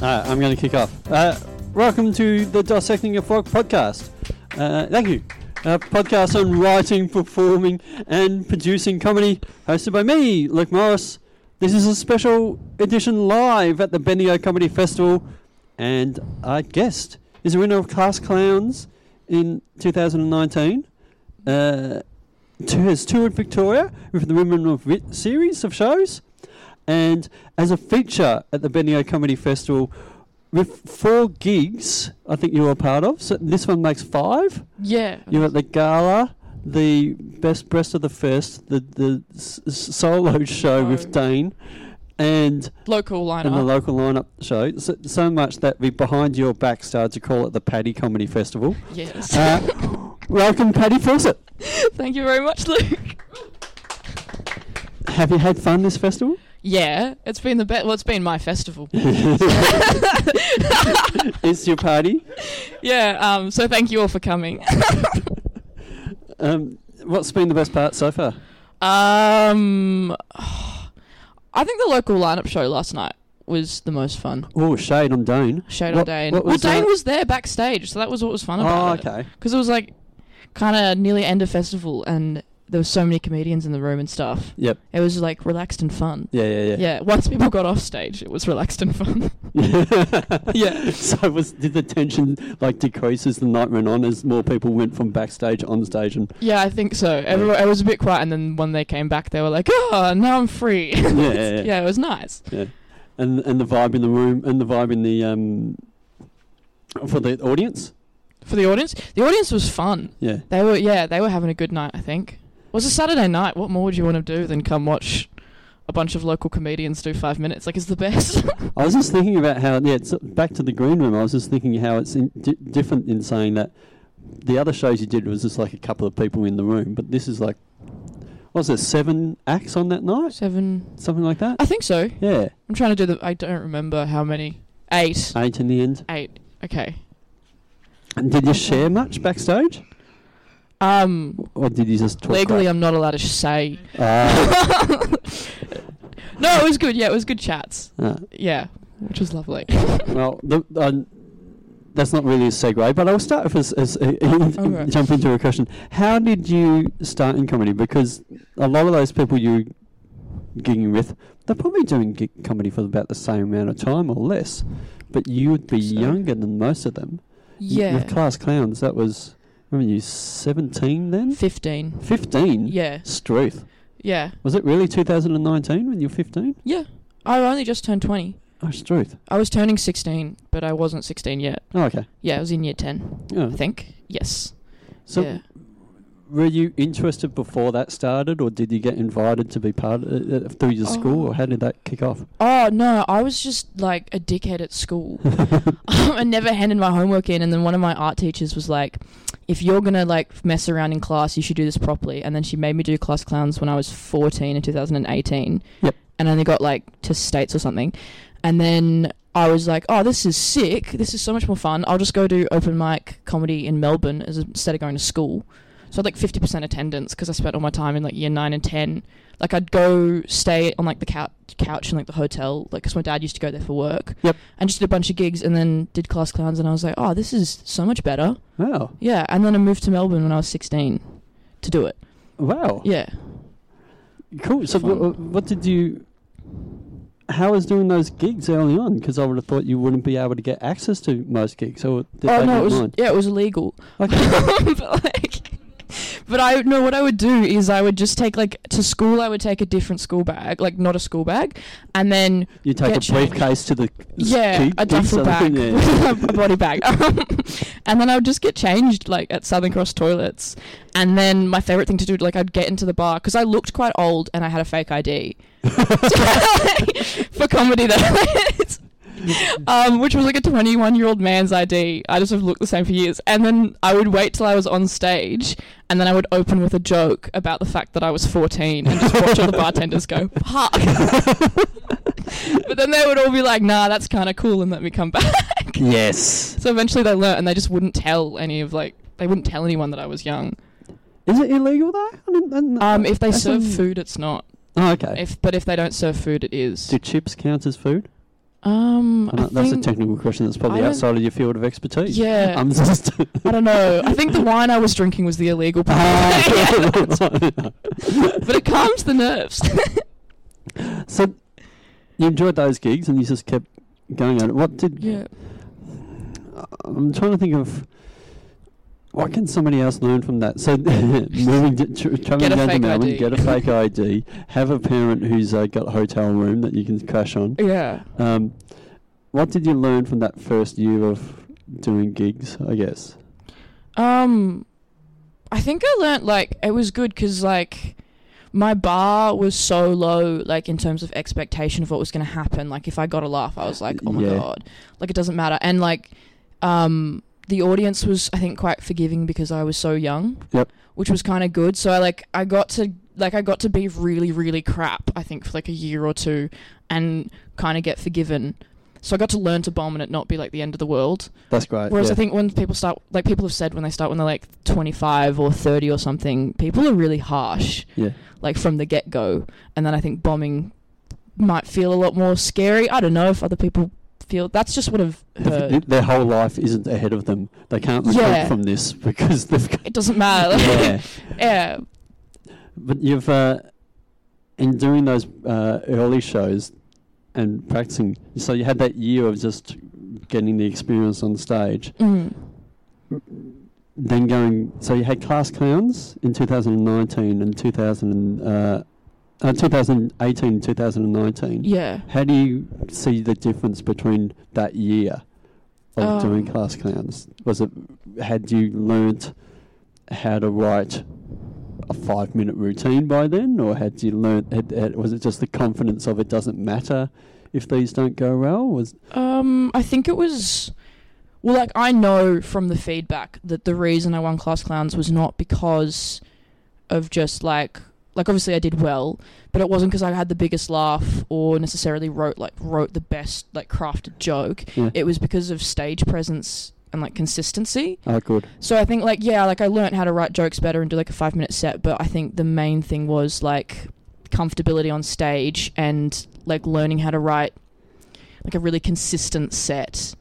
Uh, I'm going to kick off. Uh, welcome to the Dissecting a Frog podcast. Uh, thank you. A podcast on writing, performing, and producing comedy, hosted by me, Luke Morris. This is a special edition live at the Bendigo Comedy Festival, and our guest is a winner of Class Clowns in 2019. Uh, has toured Victoria with the Women of Wit series of shows, and as a feature at the Bendigo Comedy Festival with four gigs, I think you were a part of. So this one makes five. Yeah. You're at the gala, the best breast of the first, the the s- solo show with Oh. Dane, and Local lineup. and the local lineup show. So, so much that we behind your back started to call it the Patti Comedy Festival. yes. Uh, welcome, Patti Fawcett. Thank you very much, Luke. Have you had fun this festival? Yeah, it's been the best. Well, it's been my festival. It's your party. yeah. Um. So thank you all for coming. Um, what's been the best part so far? um. I think the local lineup show last night was the most fun. Oh, shade on Dane. Shade What- on Dane. what well, Dane that? was there backstage, so that was what was fun Oh, about it. Oh, okay. Because it was like kind of nearly end of festival, and there were so many comedians in the room and stuff. Yep. It was like relaxed and fun. Yeah, yeah, yeah. Yeah. Once people got off stage, it was relaxed and fun. yeah. So was did the tension like decrease as the night went on as more people went from backstage on stage and Yeah, I think so. Everyone, it was a bit quiet, and then when they came back, they were like, "Oh, now I'm free." yeah, yeah, yeah. it was nice. Yeah. and and the vibe in the room and the vibe in the um for the audience. For the audience, the audience was fun. Yeah. They were, yeah, they were having a good night. I think was a Saturday night. What more would you want to do than come watch a bunch of local comedians do five minutes? Like, it's the best. I was just thinking about how yeah. It's back to the green room. I was just thinking how it's in, di- different in saying that the other shows you did was just like a couple of people in the room, but this is like. what Was there seven acts on that night? Seven, Something like that? I think so. Yeah. I'm trying to do the. I don't remember how many. Eight. Eight in the end. Eight. Okay. And did you share much backstage? Um, Or did you just talk legally, crap? I'm not allowed to say. Ah. No, it was good. Yeah, it was good chats. Ah. Yeah, which was lovely. well, the, uh, that's not really a segue, but I'll start with as, as Okay. jump into a question. How did you start in comedy? Because a lot of those people you're gigging with, they're probably doing gig comedy for about the same amount of time or less, but you would be So- younger than most of them. Y- Yeah. With Class Clowns, that was, when were you, 17 then? 15. 15? Yeah. Struth. Yeah. Was it really 2019 when you were 15? Yeah. I only just turned 20. Oh, Struth. I was turning 16, but I wasn't 16 yet. Oh, okay. Yeah, I was in year 10, Oh. I think. Yes. So, yeah. were you interested before that started, or did you get invited to be part of uh, through your school, Oh. or how did that kick off? Oh, no, I was just like a dickhead at school. I never handed my homework in, and then one of my art teachers was like, if you're gonna like mess around in class, you should do this properly. And then she made me do class clowns when I was 14 in 2018. Yep. And I only got like to states or something. And then I was like, oh, this is sick. This is so much more fun. I'll just go do open mic comedy in Melbourne as instead of going to school. So I had like 50% attendance because I spent all my time in like year 9 and 10. Like I'd go stay on like the couch, couch in like the hotel, like because my dad used to go there for work. Yep. And just did a bunch of gigs and then did class clowns and I was like, oh, this is so much better. Wow, Yeah. And then I moved to Melbourne when I was 16 to do it. wow, Yeah. cool. So, wh- what did you? How was doing those gigs early on? Because I would have thought you wouldn't be able to get access to most gigs. So, oh no, it was mind? yeah, it was illegal. Okay. but like, but I know what I would do is I would just take like to school. I would take a different school bag, like not a school bag, and then You take a briefcase to the yeah, a duffel bag, a body bag, and then I would just get changed like at Southern Cross toilets. And then my favorite thing to do, like I'd get into the bar because I looked quite old and I had a fake ID for comedy that. um, which was like a 21 year old man's ID. I just have looked the same for years. And then I would wait till I was on stage, and then I would open with a joke about the fact that I was 14 and just watch all the bartenders go, fuck. but then they would all be like, nah, that's kind of cool, and let me come back. yes. so eventually they learnt, and they just wouldn't tell any of, like, they wouldn't tell anyone that I was young. Is it illegal though? I didn't- I didn't- Um, if they serve food, it's not. Oh, okay. If But if they don't serve food, it is. Do chips count as food? Um, that's a technical question that's probably outside of your field of expertise. Yeah, I'm just. I don't know. I think the wine I was drinking was the illegal part. Ah. but it calms the nerves. so you enjoyed those gigs and you just kept going at it. What did? yeah. I'm trying to think of. What can somebody else learn from that? So, moving to, Get a down to Melbourne, ID. get a fake ID, have a parent who's uh, got a hotel room that you can crash on. Yeah. Um, what did you learn from that first year of doing gigs? I guess. Um, I think I learnt like it was good because like my bar was so low, like in terms of expectation of what was going to happen. Like if I got a laugh, I was like, oh my Yeah. god, like it doesn't matter. And like, um, the audience was I think quite forgiving because I was so young. Yep. Which was kind of good. So I like I got to like I got to be really really crap. I think for like a year or two, and kind of get forgiven. So I got to learn to bomb and it not be like the end of the world. That's great. Whereas yeah. I think when people start, like people have said when they start when they're like 25 or 30 or something, people are really harsh, Yeah. like from the get go. And then I think bombing might feel a lot more scary. I don't know if other people feel. That's just what I've The- their whole life isn't ahead of them. They can't recruit Yeah. from this because they've got. It doesn't matter. yeah. yeah. But you've, uh, in doing those uh, early shows and practicing, so you had that year of just getting the experience on stage. Mm. Then going, so you had Class Clowns in 2019 and 2000, uh, uh, 2018, 2019. Yeah. How do you see the difference between that year of Um, doing Class Clowns? Was it, had you learnt how to write a five minute routine by then, or had you learnt, had, had, was it just the confidence of it doesn't matter if these don't go well? Was Um, I think it was. Well, like I know from the feedback that the reason I won Class Clowns was not because of just like like obviously I did well, but it wasn't because I had the biggest laugh or necessarily wrote like wrote the best like crafted joke. Yeah. It was because of stage presence and like consistency. oh, good. So I think like yeah, like I learned how to write jokes better and do like a five minute set, but I think the main thing was like comfortability on stage and like learning how to write like a really consistent set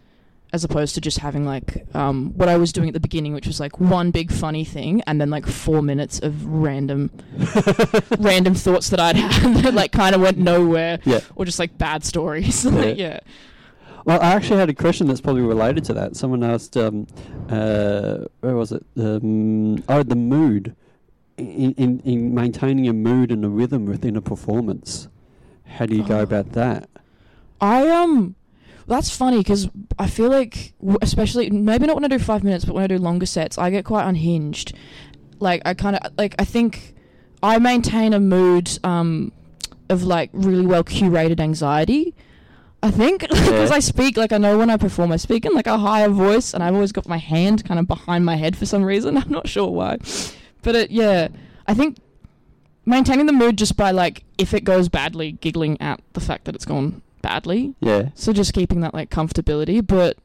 as opposed to just having like um, what I was doing at the beginning, which was like one big funny thing and then like four minutes of random random thoughts that I'd had that like kind of went nowhere Yeah. or just like bad stories. like, yeah. Well, I actually had a question that's probably related to that. Someone asked, um, uh, where was it? Um, oh, the mood. In, in, in maintaining a mood and a rhythm within a performance. How do you go Oh. about that? I um, that's funny because I feel like, especially maybe not when I do five minutes, but when I do longer sets, I get quite unhinged. Like I kind of like I think I maintain a mood um of like really well curated anxiety. I think because Yeah. I speak like I know when I perform, I speak in like a higher voice, and I've always got my hand kind of behind my head for some reason. I'm not sure why, but it, yeah, I think maintaining the mood just by like if it goes badly, giggling at the fact that it's gone badly. Yeah. So just keeping that like comfortability, but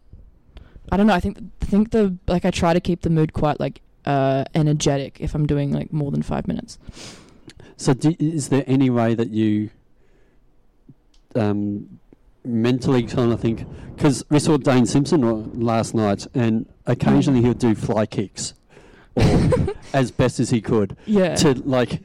I don't know. I think I think the like I try to keep the mood quite like uh energetic if I'm doing like more than five minutes. So, do, is there any way that you um, mentally kind of think? Because we saw Dane Simpson last night, and occasionally he'll do fly kicks, or as best as he could Yeah. to like.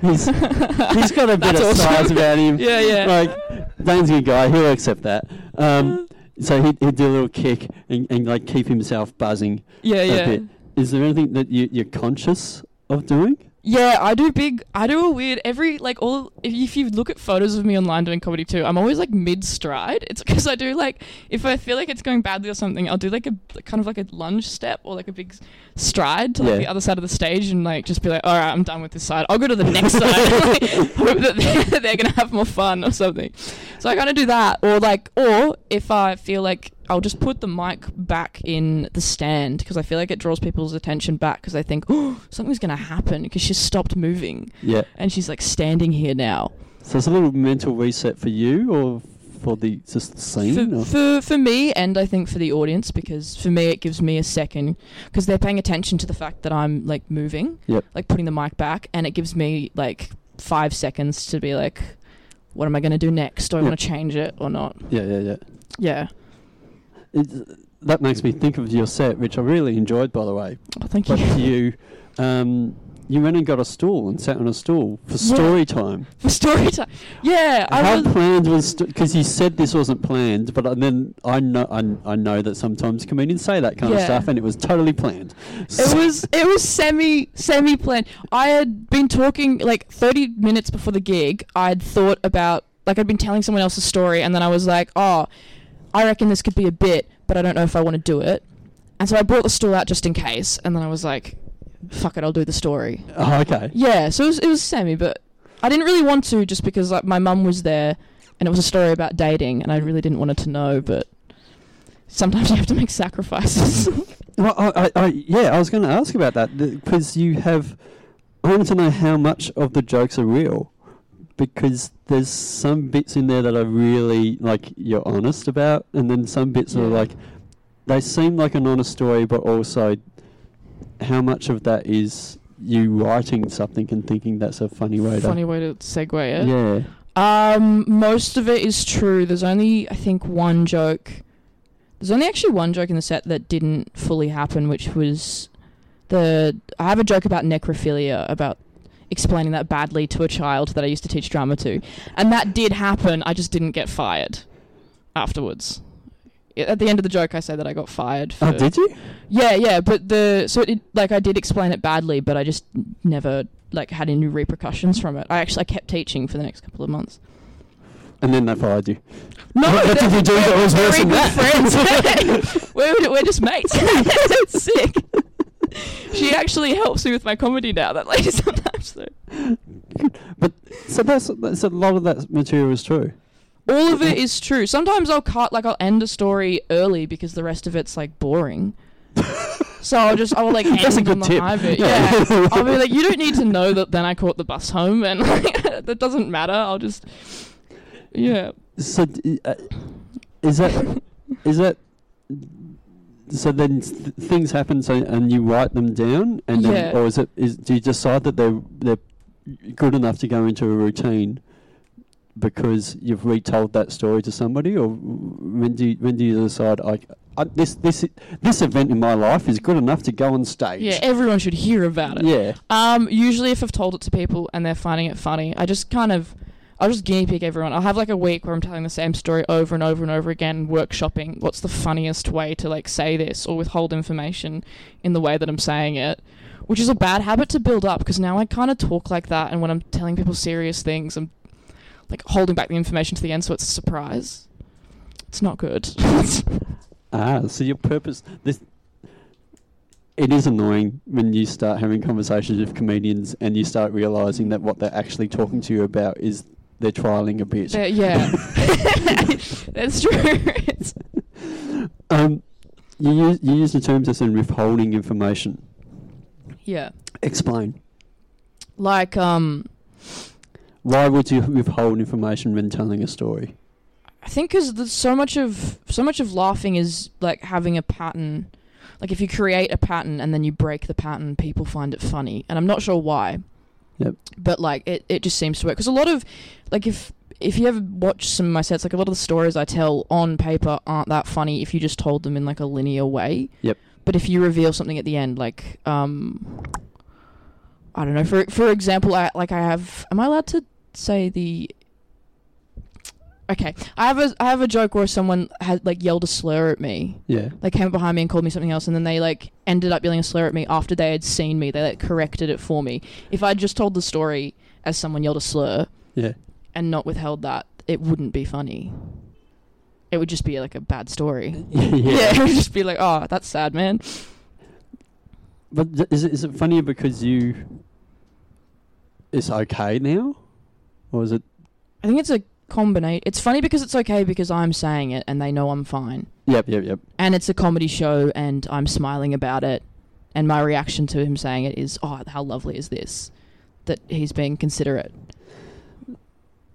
He's he's got a bit That's of awesome. size about him. yeah, yeah. Like Dane's a good guy. He'll accept that. Um, so he'd, he'd do a little kick and, and like keep himself buzzing yeah, a yeah. bit. Is there anything that you, you're conscious of doing? Yeah, I do big. I do a weird every like all. If, if you look at photos of me online doing comedy too, I'm always like mid stride. It's because I do like if I feel like it's going badly or something, I'll do like a like, kind of like a lunge step or like a big stride to like Yeah. the other side of the stage and like just be like, all right, I'm done with this side. I'll go to the next side. like, hope that they're, they're gonna have more fun or something. So I kind of do that, or like, or if I feel like I'll just put the mic back in the stand because I feel like it draws people's attention back because they think, oh, something's going to happen because she's stopped moving Yeah. and she's like standing here now. So it's a little mental reset for you, or for the just the scene. For, for, for me, and I think for the audience, because for me, it gives me a second because they're paying attention to the fact that I'm like moving, Yep. like putting the mic back, and it gives me like five seconds to be like, what am I going to do next? Do I Yeah. want to change it or not? Yeah, yeah, yeah. Yeah. That makes me think of your set, which I really enjoyed, by the way. Oh, thank But you. you, um, you went and got a stool and sat on a stool for Yeah. story time. For story time. Yeah, I How was. planned was because you said this wasn't planned, but then I know I, I know that sometimes comedians say that kind of stuff, and it was totally planned. It was it was semi semi planned. I had been talking like 30 minutes before the gig. I'd thought about like I'd been telling someone else a story, and then I was like, oh, I reckon this could be a bit, but I don't know if I want to do it. And so I brought the stool out just in case, and then I was like, fuck it, I'll do the story. Oh, okay. Yeah, so it was, it was semi, but I didn't really want to just because like my mum was there, and it was a story about dating, and I really didn't want her to know, but. Sometimes you have to make sacrifices. Well, I, I, I, yeah, I was going to ask about that because you have. I want to know how much of the jokes are real, because there's some bits in there that are really like you're honest about, and then some bits are like they seem like an honest story, but also how much of that is you writing something and thinking that's a funny way Funny way to segue it. Yeah. Um, most of it is true. There's only, I think, one joke. There's only actually one joke in the set that didn't fully happen, which was the. I have a joke about necrophilia, about explaining that badly to a child that I used to teach drama to, and that did happen. I just didn't get fired afterwards. At the end of the joke, I say that I got fired. Oh, for, Oh, did you? Yeah, yeah, but the so it like I did explain it badly, but I just never like had any repercussions from it. I actually I kept teaching for the next couple of months. And then they fired you. No, What did you do that was worse than that? friends. we're, we're just mates. sick. She actually helps me with my comedy now. That lady sometimes though. But so that's, that's a lot of that material is true. All of it is true. Sometimes I'll cut like I'll end a story early because the rest of it's like boring. So I'll just I'll like That's end on the tip. high bit. Yeah. Yeah. I'll be like, you don't need to know that then I caught the bus home and like that doesn't matter. I'll just Yeah. So d- uh, is that is that so then th- things happen so and you write them down and then, Yeah. or is it is do you decide that they're they're good enough to go into a routine because you've retold that story to somebody or when do you, when do you decide like I, this this this event in my life is good enough to go on stage Yeah, everyone should hear about it. yeah Um, usually if I've told it to people and they're finding it funny, I just kind of I'll just guinea pig everyone. I'll have like a week where I'm telling the same story over and over and over again, workshopping what's the funniest way to like say this or withhold information in the way that I'm saying it. Which is a bad habit to build up because now I kind of talk like that and when I'm telling people serious things I'm like holding back the information to the end so it's a surprise. It's not good. Ah, so your purpose this it is annoying when you start having conversations with comedians and you start realizing that what they're actually talking to you about is they're trialing a bit. Uh, yeah. That's true. Um, you use you use the terms as in withholding information. yeah. Explain. Like um Why would you withhold information when telling a story? I think because so much of so much of laughing is like having a pattern. Like if you create a pattern and then you break the pattern, people find it funny, and I'm not sure why. Yep. But like it, it just seems to work because a lot of like if if you ever watch some of my sets, like a lot of the stories I tell on paper aren't that funny if you just told them in like a linear way. Yep. But if you reveal something at the end, like um, I don't know. For for example, I like I have. Am I allowed to say the Okay, I have a I have a joke where someone had like yelled a slur at me. Yeah. They came up behind me and called me something else, and then they like ended up yelling a slur at me after they had seen me. They like corrected it for me. If I'd just told the story as someone yelled a slur Yeah. and not withheld that, it wouldn't be funny. It would just be like a bad story. yeah. Yeah, it would just be like, oh, that's sad, man. But th- is it is it funnier because you it's okay now? Or is it I think it's a combination. It's funny because it's okay because I'm saying it and they know I'm fine. Yep, yep, yep. and it's a comedy show and I'm smiling about it and my reaction to him saying it is oh how lovely is this that he's being considerate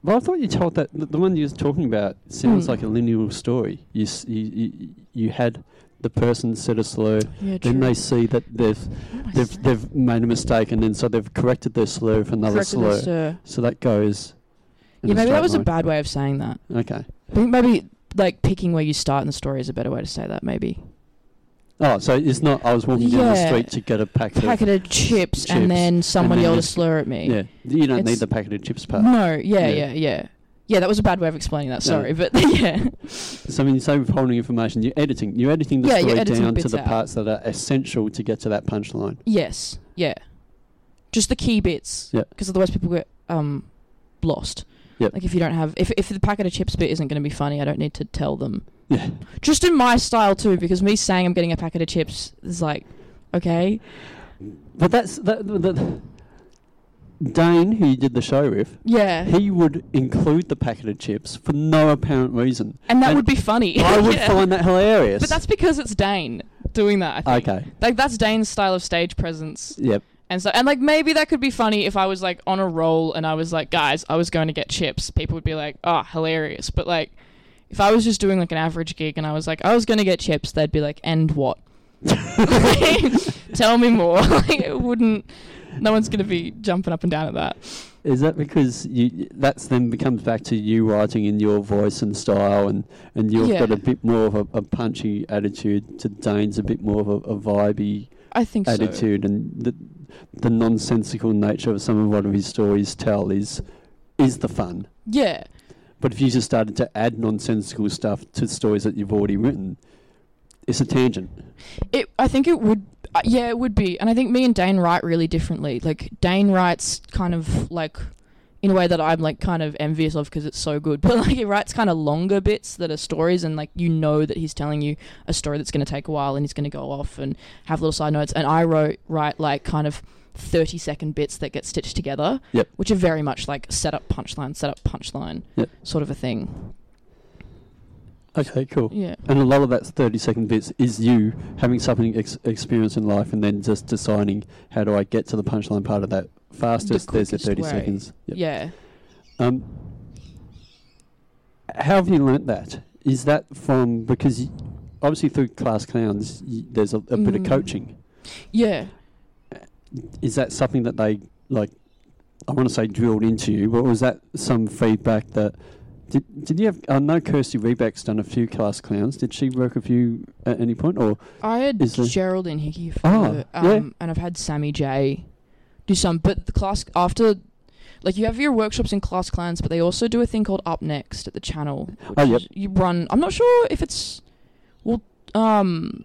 Well, I thought you told that the, one you was talking about sounds Hmm. like a linear story. You, you you had the person said a slur, yeah then they see that they've What am I they've they've made a mistake, and then so they've corrected their slur with another Corrected slur. So that goes. Yeah, maybe that was a bad way of saying that. Okay. I think maybe like picking where you start in the story is a better way to say that. Maybe Oh, so it's not. I was walking down the Yeah. street to get a packet, packet of chips, chips, and then someone then yelled a slur at me. Yeah, you don't need the packet of chips part. No, yeah, Yeah. yeah, yeah, yeah. that was a bad way of explaining that. No. Sorry, but yeah, So when you say withholding information, you're editing. You're editing the Yeah, story editing down to the out. parts that are essential to get to that punchline. yes, yeah, just the key bits. Yeah. because otherwise people get um lost. Yep. Like if you don't have if if the packet of chips bit isn't going to be funny, I don't need to tell them. Yeah. Just in my style too, because me saying I'm getting a packet of chips is like, okay, But that's that. that Dane, who you did the show with, yeah, he would include the packet of chips for no apparent reason. and that and would be funny. I would Yeah. find that hilarious. But that's because it's Dane doing that. I think. okay. Like that's Dane's style of stage presence. Yep. And so, and like maybe that could be funny if I was like on a roll and I was like, guys, I was going to get chips. People would be like, oh, hilarious. But like, if I was just doing like an average gig and I was like, I was going to get chips, they'd be like, and what? Tell me more. like, it wouldn't. No one's going to be jumping up and down at that. Is that because you? That's then becomes back to you writing in your voice and style, and and you've Yeah. got a bit more of a, a punchy attitude. To Dane's a bit more of a, a vibey I think so. attitude, and the the nonsensical nature of some of what of his stories tell is is the fun. Yeah. But if you just started to add nonsensical stuff to stories that you've already written, it's a tangent. It. I think it would. Uh, yeah, it would be. And I think me and Dane write really differently. Like Dane writes kind of like in a way that I'm like kind of envious of because it's so good. But like he writes kind of longer bits that are stories, and like you know that he's telling you a story that's going to take a while, and he's going to go off and have little side notes. And I wrote write like kind of. 30 second bits that get stitched together Yep. which are very much like set up punchline set up punchline Yep. sort of a thing Okay, cool. yeah And a lot of that 30 second bits is you having something ex- experience in life and then just deciding how do I get to the punchline part of that fastest. There's the quickest 30 way. seconds. Yep. yeah Um, how have you learnt that? Is that from because obviously through class clowns y there's a, a bit of Mm. coaching. yeah Is that something that they like? I want to say drilled into you, but was that some feedback that? Did, did you have? I know Kirsty Webeck's done a few class clowns. Did she work with you at any point, or I had Geraldine Hickey for, Oh, um, yeah. and I've had Sammy J do some. But the class after, like you have your workshops in class clowns, but they also do a thing called Up Next at the channel. Which Oh, yep. You run. I'm not sure if it's, well, um,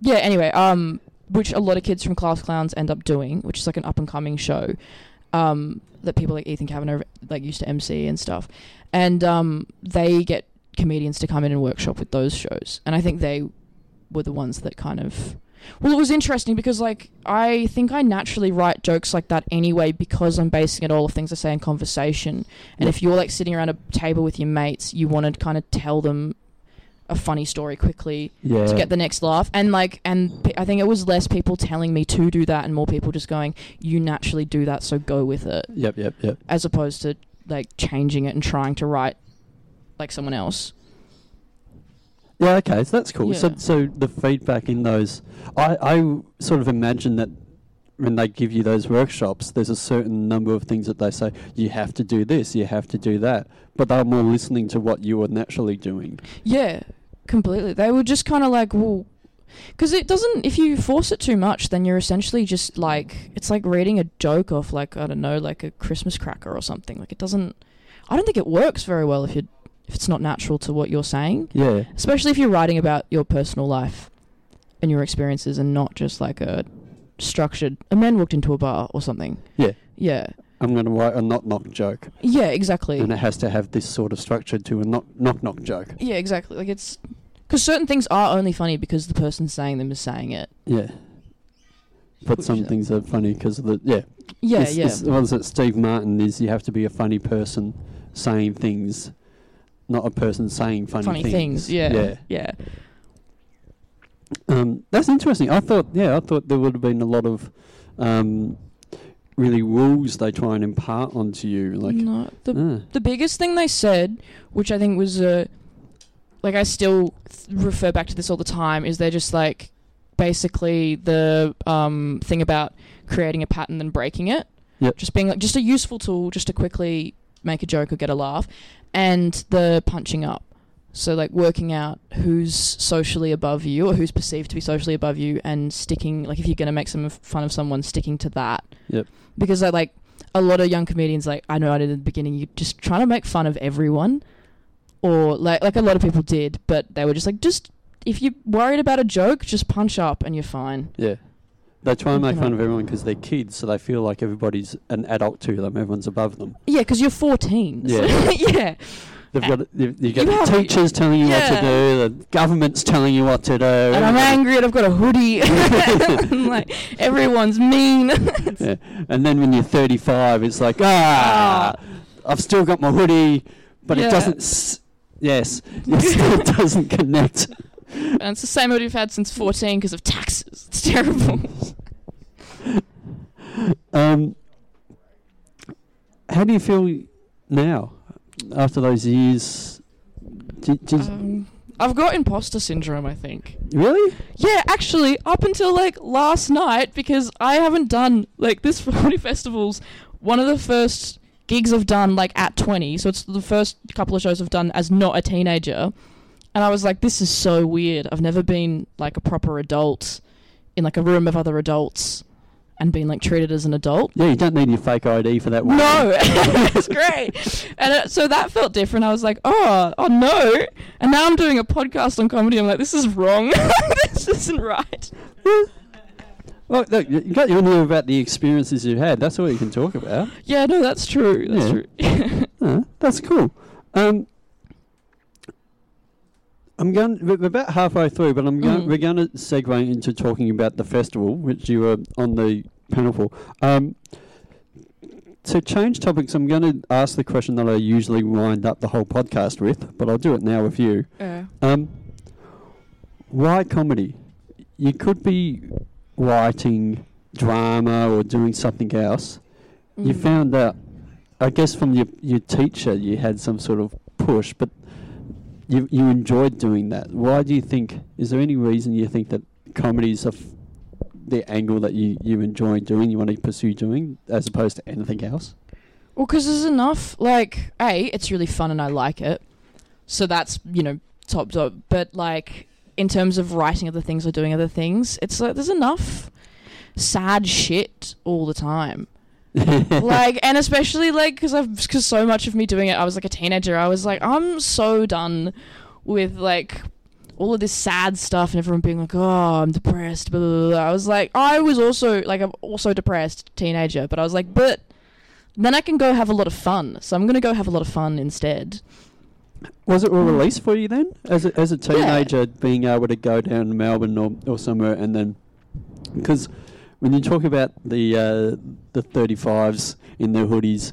yeah. Anyway, um, which a lot of kids from class clowns end up doing, which is like an up and coming show, um, that people like Ethan Kavanagh like used to MC and stuff, and um, they get comedians to come in and workshop with those shows, and I think they were the ones that kind of well it was interesting because like i think i naturally write jokes like that anyway because i'm basing it all of things i say in conversation and if you're like sitting around a table with your mates you want to kind of tell them a funny story quickly yeah? to get the next laugh and like and p- i think it was less people telling me to do that and more people just going you naturally do that so go with it Yep, yep, yep. as opposed to like changing it and trying to write like someone else Yeah, okay, so that's cool. So, Yeah. so the feedback in those, I, I sort of imagine that when they give you those workshops, there's a certain number of things that they say you have to do this, you have to do that, but they're more listening to what you are naturally doing. Yeah, completely. They were just kind of like, well, because it doesn't. If you force it too much, then you're essentially just like it's like reading a joke off like I don't know, like a Christmas cracker or something. Like it doesn't. I don't think it works very well if you if it's not natural to what you're saying, Yeah, especially if you're writing about your personal life and your experiences and not just like a structured. A man walked into a bar or something. yeah. Yeah. I'm going to write a knock knock joke, Yeah. Exactly. and it has to have this sort of structure to a knock knock knock joke. Yeah. Exactly. Like it's because certain things are only funny because the person saying them is saying it. Yeah. But Which some things are funny because of the yeah. Yeah. It's- yeah. it's the ones that Steve Martin is. You have to be a funny person saying things, not a person saying funny, funny things. Yeah, Yeah. yeah, Um, that's interesting. I thought, yeah, I thought there would have been a lot of um, really rules they try and impart onto you. Like, no, the ah, the biggest thing they said, which I think was uh, like I still th- refer back to this all the time, is they're just like basically the um thing about creating a pattern and breaking it. Yep. Just being like just a useful tool, just to quickly make a joke or get a laugh, and the punching up. So like working out who's socially above you or who's perceived to be socially above you, and sticking like if you're gonna make some fun of someone, sticking to that. Yep. Because I like a lot of young comedians, like I know I did in the beginning, You're just trying to make fun of everyone, or like like a lot of people did, but they were just like just if you're worried about a joke, just punch up and you're fine. Yeah. They try and make fun of everyone because they're kids, so they feel like everybody's an adult to them. Everyone's above them. Yeah, because you're 14. so- Yeah. yeah. They've got you, you get You the teachers telling you what to do, the government's telling you what to do. And I'm everybody- angry and I've got a hoodie. and like everyone's mean. Yeah. And then when you're 35, it's like, ah, I've still got my hoodie, but Yeah. it doesn't. S- yes, it still doesn't connect. And it's the same hoodie we've had since 14 because of taxes. It's terrible. Um, how do you feel now after those years? Do, do, Um, I've got imposter syndrome, I think. really? Yeah, actually, up until like last night, because I haven't done like this comedy festival's one of the first gigs I've done like at 20, so it's the first couple of shows I've done as not a teenager. And I was like, this is so weird. I've never been like a proper adult in like a room of other adults and been like treated as an adult. Yeah, you don't need your fake ID for that one. No, it's great. And uh, so that felt different. I was like, oh, oh no. And now I'm doing a podcast on comedy. I'm like, this is wrong. this isn't right. Well, look, you got you know about the experiences you've had. That's all you can talk about. Yeah, no, that's true. That's Yeah. true. Oh, that's cool. Um, I'm going. We're about halfway through, but I'm going. Mm. We're going to segue into talking about the festival, which you were on the panel for. Um, to change topics, I'm going to ask the question that I usually wind up the whole podcast with, but I'll do it now with you. Yeah. Um, why comedy? You could be writing drama or doing something else. You Mm. found out, I guess, from your your teacher, you had some sort of push, but you you enjoyed doing that. Why do you think? Is there any reason you think that comedy is f- the angle that you you enjoy doing? You want to pursue doing as opposed to anything else? Well, because there's enough. Like, a, it's really fun and I like it, so that's you know top top. But like, in terms of writing other things or doing other things, it's like there's enough sad shit all the time. Like, and especially like because I've because so much of me doing it, I was like a teenager. I was like, I'm so done with like all of this sad stuff and everyone being like, oh, I'm depressed. Blah, blah, blah. I was like, I was also like, I'm also depressed teenager, but I was like, but then I can go have a lot of fun. So I'm gonna go have a lot of fun instead. Was it a hmm. release for you then, as a, as a Yeah. teenager, being able to go down to Melbourne or, or somewhere, and then because when you talk about the uh, the thirty fives in their hoodies,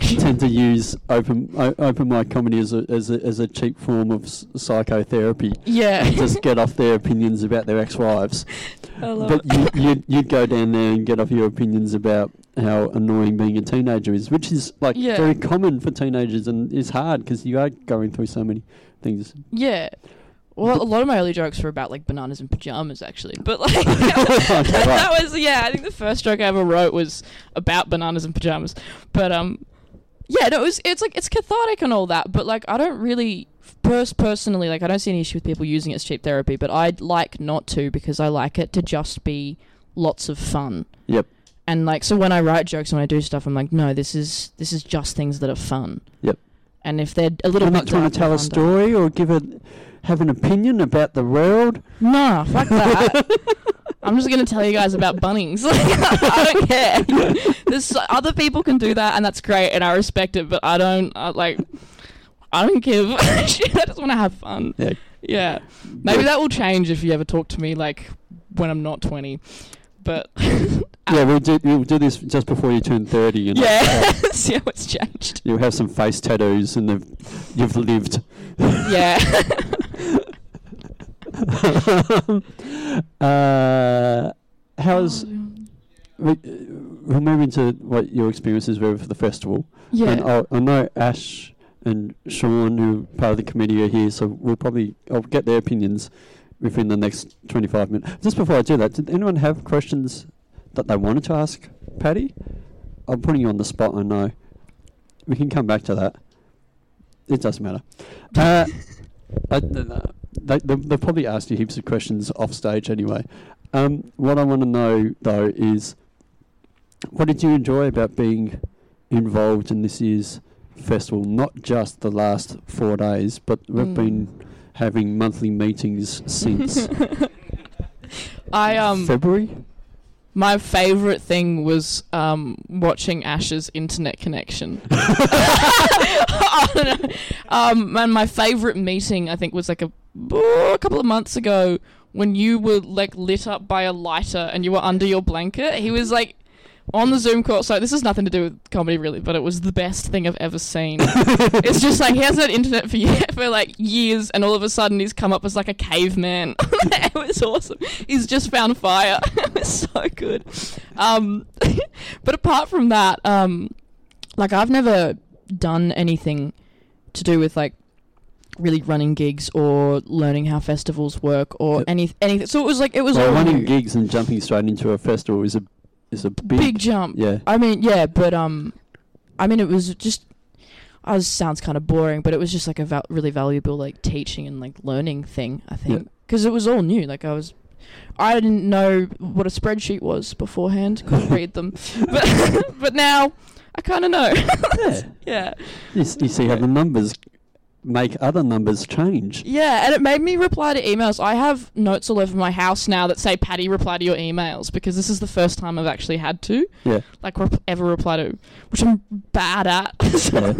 tend to use open o- open mic comedy as a, as a as a cheap form of s- psychotherapy. Yeah. Just get off their opinions about their ex-wives, but it. you, you'd, you'd go down there and get off your opinions about how annoying being a teenager is, which is like Yeah. very common for teenagers and is hard because you are going through so many things. Yeah. Well, a lot of my early jokes were about like bananas and pajamas, actually. But like that was yeah. I think the first joke I ever wrote was about bananas and pajamas. But um, yeah, no, it was it's like it's cathartic and all that. But like I don't really pers- personally like I don't see any issue with people using it as cheap therapy. But I'd like not to because I like it to just be lots of fun. Yep. And like so when I write jokes and when I do stuff, I'm like, no, this is this is just things that are fun. Yep. And if they're a little I'm bit not trying to tell a story or give it have an opinion about the world. No, fuck that. I'm just gonna tell you guys about Bunnings. Like, I don't care. There's other people can do that, and that's great, and I respect it. But I don't I, like. I don't give a shit. I just want to have fun. Yeah. Yeah. Maybe that will change if you ever talk to me like when I'm not 20. But Yeah, we'll do we'll do this just before you turn thirty, and yeah, see how it's changed. you'll have some face tattoos, and you've lived. Yeah. uh, how's Oh, we, we'll move into what your experiences were for the festival. yeah. And I, I know Ash and Sean, who are part of the committee, are here, so we'll probably I'll get their opinions within the next 25 minutes. Just before I do that, did anyone have questions that they wanted to ask Patti? I'm putting you on the spot, I know. we can come back to that. It doesn't matter. Uh, I, they, they, they'll probably ask you heaps of questions off stage anyway. Um, what I want to know though is, what did you enjoy about being involved in this year's festival? Not just the last four days, but we've Mm. been having monthly meetings since I um February. My favorite thing was um watching Ash's internet connection. I don't know. um and my favorite meeting I think was like a, oh, a couple of months ago when you were like lit up by a lighter and you were under your blanket. He was like on the Zoom call. So this has nothing to do with comedy really, but it was the best thing I've ever seen. it's just like he hasn't had internet for for like years, and all of a sudden he's come up as like a caveman. it was awesome. He's just found fire. it was so good. Um, but apart from that, um, like I've never done anything to do with like really running gigs or learning how festivals work or Yep. any anything. So it was like it was Well, running gigs and jumping straight into a festival is a is a big, big jump. yeah. I mean, yeah, but um, I mean, it was just. I was sounds kind of boring, but it was just like a val- really valuable like teaching and like learning thing. I think because it was all new. Like I was, I didn't know what a spreadsheet was beforehand. Couldn't read them, but but now I kind of know. yeah. yeah, You, you see how the numbers make other numbers change. yeah, and it made me reply to emails. I have notes all over my house now that say "Patti, reply to your emails" because this is the first time I've actually had to Yeah. like rep- ever reply to, which I'm bad at. So- Yeah.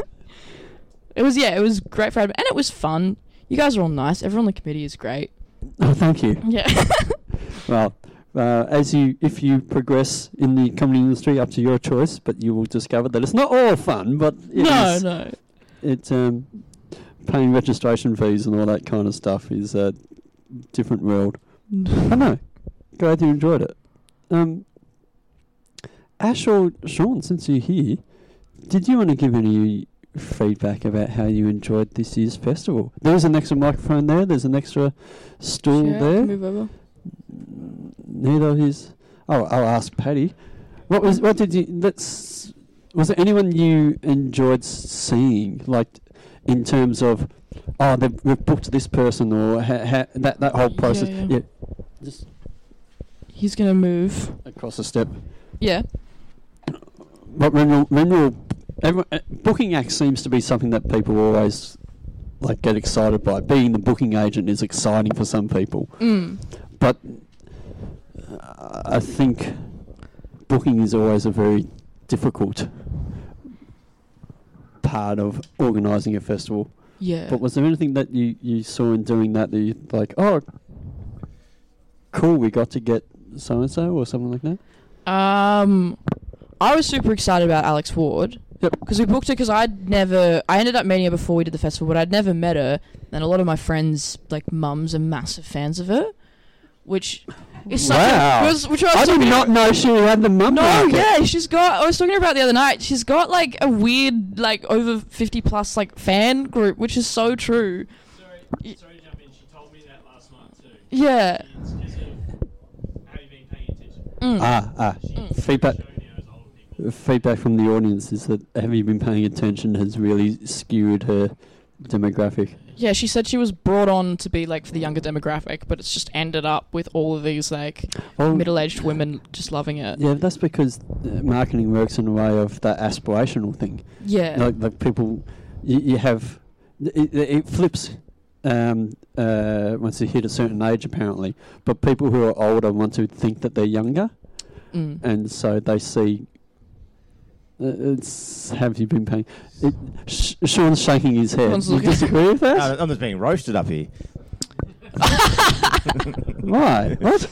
It was yeah, it was great for and it was fun. You guys are all nice. Everyone on the committee is great. Oh, thank you. Yeah. Well, uh, as you if you progress in the comedy industry, up to your choice, but you will discover that it's not all fun. But it no, is- no. it's um, paying registration fees and all that kind of stuff is a different world. I know. Glad you enjoyed it. Um, Ash or Sean, since you're here, did you want to give any feedback about how you enjoyed this year's festival? There's an extra microphone there. There's an extra stool Yeah, there. Move over. Neither of his. Oh, I'll ask Patty. What was? What did you? Let's. Was there anyone you enjoyed seeing, like, in terms of, oh, they've, we've booked this person, or ha, ha, that that whole Yeah, process? yeah. just He's gonna move. across the step. Yeah. But when you're, when you're everyone, uh, booking acts seems to be something that people always like get excited by. Being the booking agent is exciting for some people, Mm. but uh, I think booking is always a very difficult part of organising a festival. Yeah. But was there anything that you, you saw in doing that that you like? Oh, cool! We got to get so and so or something like that. Um, I was super excited about Alex Ward. Yep. Because we booked her because I'd never, I ended up meeting her before we did the festival, but I'd never met her. And a lot of my friends, like mums, are massive fans of her, which is such Wow. a, was, which I, was I did talking not know she had the mum. No, market. yeah, she's got. I was talking about the other night. She's got like a weird, like over fifty plus, like fan group, which is so true. Sorry, sorry to jump in. She told me that last night too. Yeah. It's because of have you been paying attention? Mm. Ah, ah. Mm. Feedback. Show now as older people. Feedback from the audience is that have you been paying attention has really skewed her demographic. Yeah, she said she was brought on to be like for the younger demographic, but it's just ended up with all of these like Well, middle-aged women just loving it. yeah, that's because uh, marketing works in a way of that aspirational thing. Yeah. Like, like people, you, you have it, it flips um, uh, once you hit a certain age, apparently. But people who are older want to think that they're younger, Mm. and so they see. Uh, it's have you been paying? It, Sh- Sean's shaking his head. Sean's You looking- disagree with that? I'm just being roasted up here. Why? What?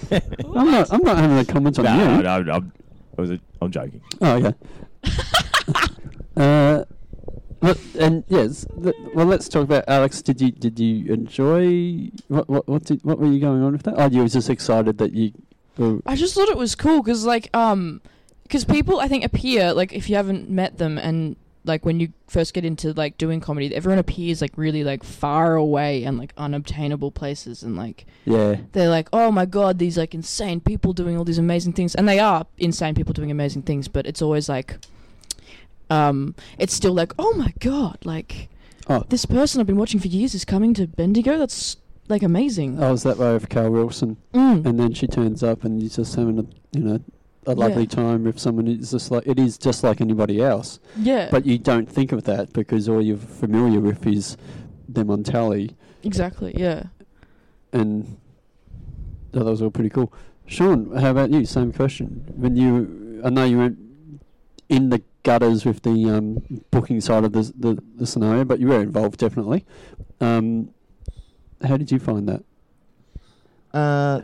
I'm not. I'm not having a comment on no, you. no, no, I'm, I was a, I'm joking. Oh, okay. uh, but, and yes, th- well, let's talk about Alex. Did you did you enjoy what what what did what were you going on with that? Oh, you were just excited that you. Were, I just thought it was cool because like um, because people I think appear like if you haven't met them and like when you first get into like doing comedy, everyone appears like really like far away and like unobtainable places and like yeah, they're like, oh my god, these like insane people doing all these amazing things, and they are insane people doing amazing things, but it's always like um, it's still like, oh my god, like Oh. this person I've been watching for years is coming to Bendigo. That's like amazing. I was that way with Cal Wilson, Mm. and then she turns up, and you're just having a you know a lovely Yeah. time with someone. is just like it is just like anybody else, yeah, but you don't think of that because all you're familiar with is them on tally, exactly. Yeah. and oh, that was all pretty cool. Sean, how about you? Same question. When you, I know you weren't in the gutters with the um, booking side of the, the the scenario, but you were involved definitely. Um, how did you find that? Uh,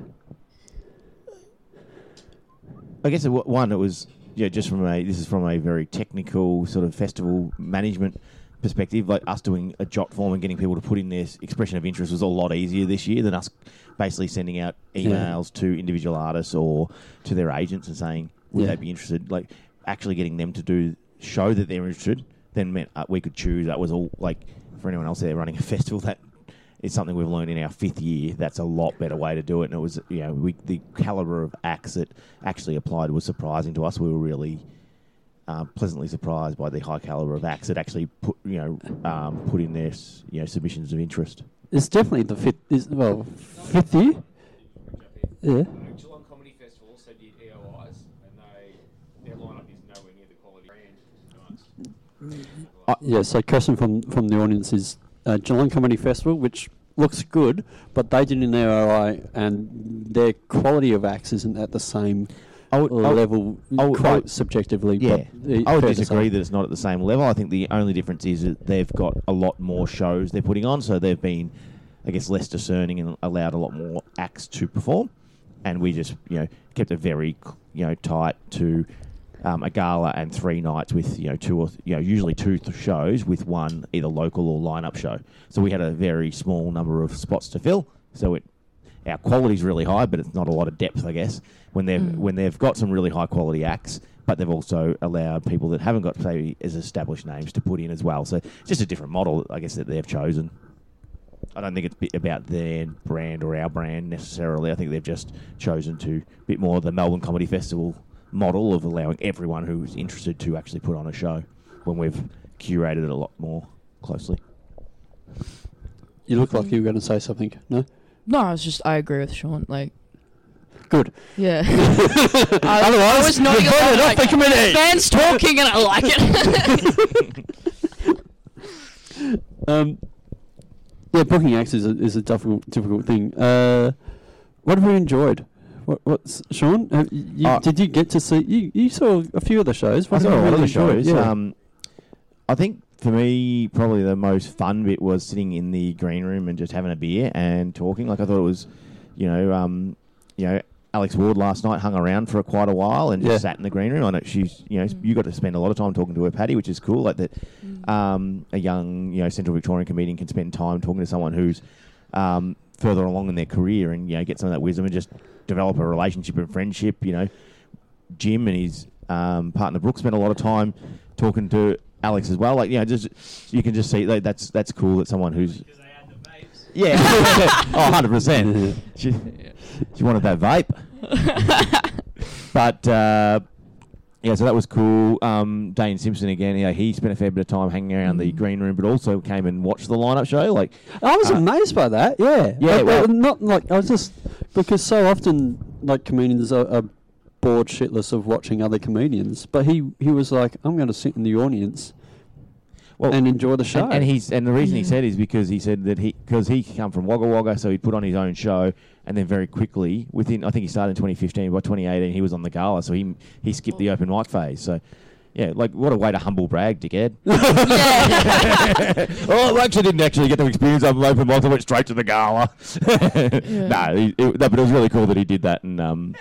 I guess one, it was yeah, just from a this is from a very technical sort of festival management perspective. Like us doing a JotForm and getting people to put in their expression of interest was a lot easier this year than us basically sending out Yeah. emails to individual artists or to their agents and saying would Yeah. they be interested. Like actually getting them to do show that they're interested. Then meant uh, we could choose. That was all like for anyone else there running a festival that it's something we've learned in our fifth year. That's a lot better way to do it. And it was, you know, we, the caliber of acts that actually applied was surprising to us. We were really uh, pleasantly surprised by the high caliber of acts that actually put, you know, um, put in their, you know, submissions of interest. It's definitely the fifth. Is, well, fifth year. Yeah. Geelong Comedy Festival also did EOIs, and they their lineup is nowhere near the quality brand. Uh, yeah. So, question from from the audience is uh, Geelong Comedy Festival, which looks good, but they did an ROI, and their quality of acts isn't at the same I would, level, I would- I quite would- subjectively. Yeah, but I would disagree that it's not at the same level. I think the only difference is that they've got a lot more shows they're putting on, so they've been, I guess, less discerning and allowed a lot more acts to perform. And we just, you know, kept it very, you know, tight to um, a gala and three nights with, you know, two or th- you know, usually two th- shows with one either local or lineup show. So we had a very small number of spots to fill. So it our quality's really high, but it's not a lot of depth, I guess. When they've Mm. when they've got some really high quality acts, but they've also allowed people that haven't got say as established names to put in as well. So it's just a different model, I guess, that they've chosen. I don't think it's about their brand or our brand necessarily. I think they've just chosen to a bit more the Melbourne Comedy Festival model of allowing everyone who's interested to actually put on a show when we've curated it a lot more closely. You look like you were going to say something. No. No, I was just I agree with Sean. Like, Good. yeah. I, I was not you voted off the committee. Fans talking, and I like it. Um, yeah, booking acts is a, is a difficult difficult thing. Uh, what have you enjoyed? What, what's Sean? Have you, Uh, did you get to see? You, you saw a few of the shows. I What saw a you lot of the shows. Yeah. Um, I think for me, probably the most fun bit was sitting in the green room and just having a beer and talking. Like I thought it was, you know, um, you know, Alex Ward last night hung around for quite a while and just Yeah. sat in the green room. I know she's, you know, you got to spend a lot of time talking to her, Patti, which is cool. Like that, um, a young, you know, Central Victorian comedian can spend time talking to someone who's um, further along in their career and you know get some of that wisdom and just develop a relationship and friendship. You know, Jim and his um, partner Brooke spent a lot of time talking to Alex as well. Like, you know, just you can just see like, that's that's cool that someone who's Because they had the vapes. yeah, oh, 100 percent. She she wanted that vape, but. Uh, yeah, so that was cool. Um, Dane Simpson again. Yeah, he spent a fair bit of time hanging around the Mm. green room, but also came and watched the lineup show. Like, I was Uh, amazed by that. Yeah, Yeah, But, well- not like I was just because so often like comedians are, are bored shitless of watching other comedians, but he he was like, I'm going to sit in the audience well, and enjoy the show. And, and he's and the reason he said is because he said that he because he come from Wagga Wagga, so he put on his own show, and then very quickly within I think he started in 2015. By 2018, he was on the gala, so he he skipped the open mic phase. So. Yeah, like what a way to humble brag, dickhead. yeah. oh, I actually didn't actually get to experience open open mic. I went straight to the gala. Yeah. no, he, it, no, but it was really cool that he did that. And um,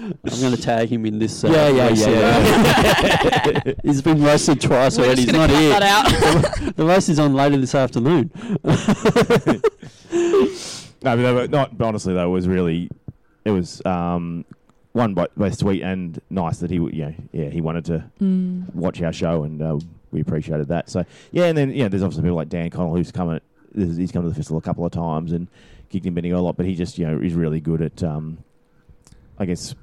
I'm going to tag him in this. Uh, yeah, yeah, yeah, yeah. He's been roasted twice We're already. just He's not cut here. that out. the race is on later this afternoon. No, but, they were not, but honestly, though, it was really, it was um, one by, both sweet and nice that he, w- yeah, yeah, he wanted to Mm. watch our show, and uh, we appreciated that. So yeah, and then yeah, there's obviously people like Dan Connell who's come at, he's come to the festival a couple of times and gigged in Bendigo a lot, but he just you know is really good at, um, I guess,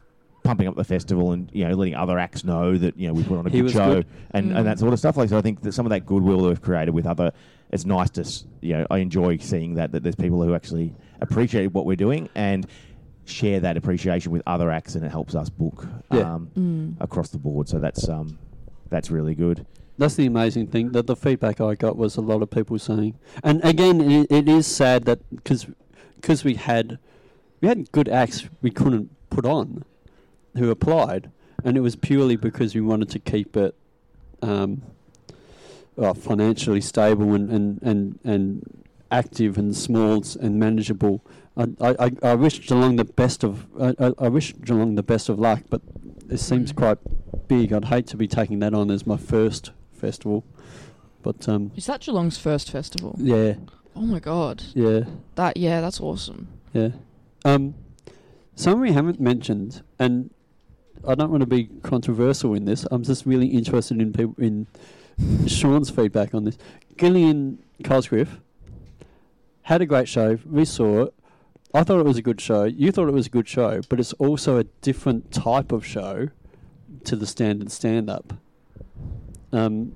pumping up the festival and you know letting other acts know that you know we put on a good show good. and, Mm. and that sort of stuff. Like so, I think that some of that goodwill that we've created with other, it's nice to you know I enjoy seeing that that there's people who actually appreciate what we're doing and share that appreciation with other acts, and it helps us book Yeah. um, Mm. across the board. So that's um that's really good. That's the amazing thing. That the feedback I got was a lot of people saying, and again, it, it is sad that because we had we had good acts we couldn't put on who applied, and it was purely because we wanted to keep it um, well, financially stable and, and, and, and active and small and manageable. I, I, I- wish Geelong the best of I, I, I wish Geelong the best of luck, but it seems quite big. I'd hate to be taking that on as my first festival, but um, Is that Geelong's first festival? yeah, Oh my god. yeah, That yeah, that's awesome. yeah. Um, something we haven't mentioned, and I don't want to be controversial in this. I'm just really interested in people in Sean's feedback on this. Gillian Cosgriff had a great show. We saw it. I thought it was a good show. You thought it was a good show, but it's also a different type of show to the standard stand-up. Um,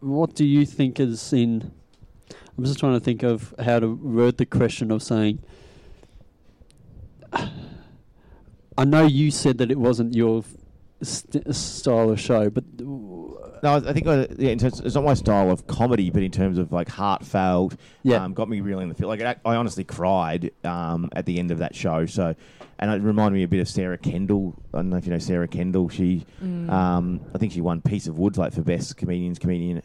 what do you think is in? I'm just trying to think of how to word the question of saying. I know you said that it wasn't your st- style of show, but No, I think uh, yeah, in terms, it's not my style of comedy, but in terms of like heartfelt, Yeah. um, got me really in the feel. Like I, I honestly cried um, at the end of that show. So, and it reminded me a bit of Sarah Kendall. I don't know if you know Sarah Kendall. She, Mm. um, I think she won Piece of Wood like for best comedians comedian.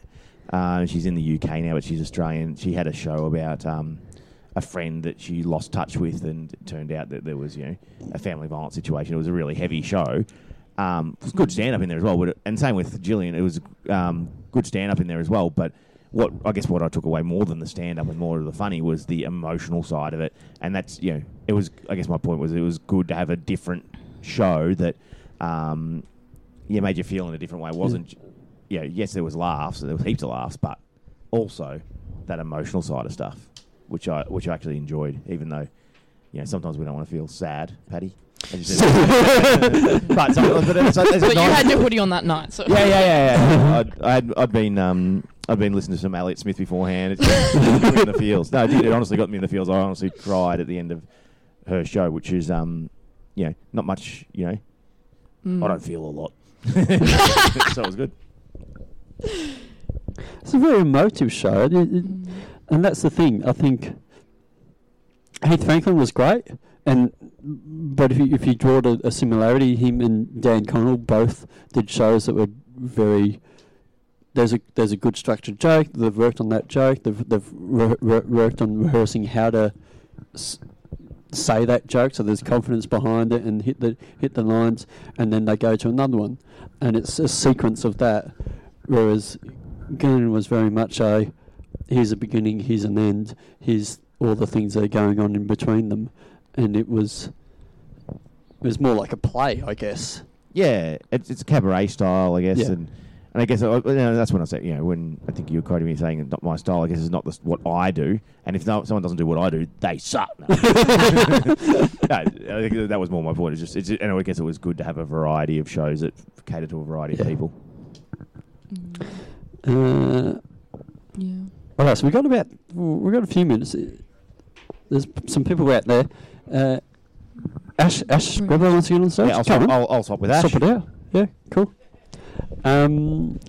Uh, she's in the UK now, but she's Australian. She had a show about um, a friend that she lost touch with, and it turned out that there was you know a family violence situation. It was a really heavy show. Um, it was good stand up in there as well, it, and same with Gillian. It was um, good stand up in there as well. But what I guess what I took away more than the stand up and more of the funny was the emotional side of it, and that's you know it was. I guess my point was it was good to have a different show that um, yeah made you feel in a different way. It wasn't you know yes there was laughs, there was heaps of laughs, but also that emotional side of stuff, which I which I actually enjoyed, even though you know sometimes we don't want to feel sad, Patti. as you but, some, but, it's, it's But you had your hoodie on that night, so yeah, yeah, yeah, yeah. I'd, I'd, I'd been um, I'd been listening to some Elliott Smith beforehand. It got me in the feels. No, it, did, it honestly got me in the feels. I honestly cried at the end of her show, which is um, you know, not much. You know, Mm. I don't feel a lot, so it was good. it's a very emotive show, It- it- Mm. And that's the thing. I think Heath Franklin was great, and but if you if you draw a, a similarity, him and Dan Connell both did shows that were very. There's a there's a good structured joke. They've worked on that joke. They've they've re- re- worked on rehearsing how to s- say that joke, so there's confidence behind it and hit the hit the lines, and then they go to another one, and it's a sequence of that. Whereas Gillian was very much a here's a beginning, here's an end, here's all the things that are going on in between them, and it was it was more like a play, I guess. Yeah, it's, it's cabaret style, I guess, Yeah. and and I guess uh, you know, that's when I say you know when I think you were quoting me saying not my style. I guess is not the, what I do, and if no, someone doesn't do what I do, they suck. No. no, I think that was more my point. It's just, it's, and I guess it was good to have a variety of shows that cater to a variety Yeah. of people. Uh, Yeah. All right, so we got about we got a few minutes. There's some people out there. Uh, Ash Ash Right. Greblo wants to get on stage. Yeah, I'll Come swap, on. I'll, I'll swap with Ash. Swap it out. Yeah, cool. Um,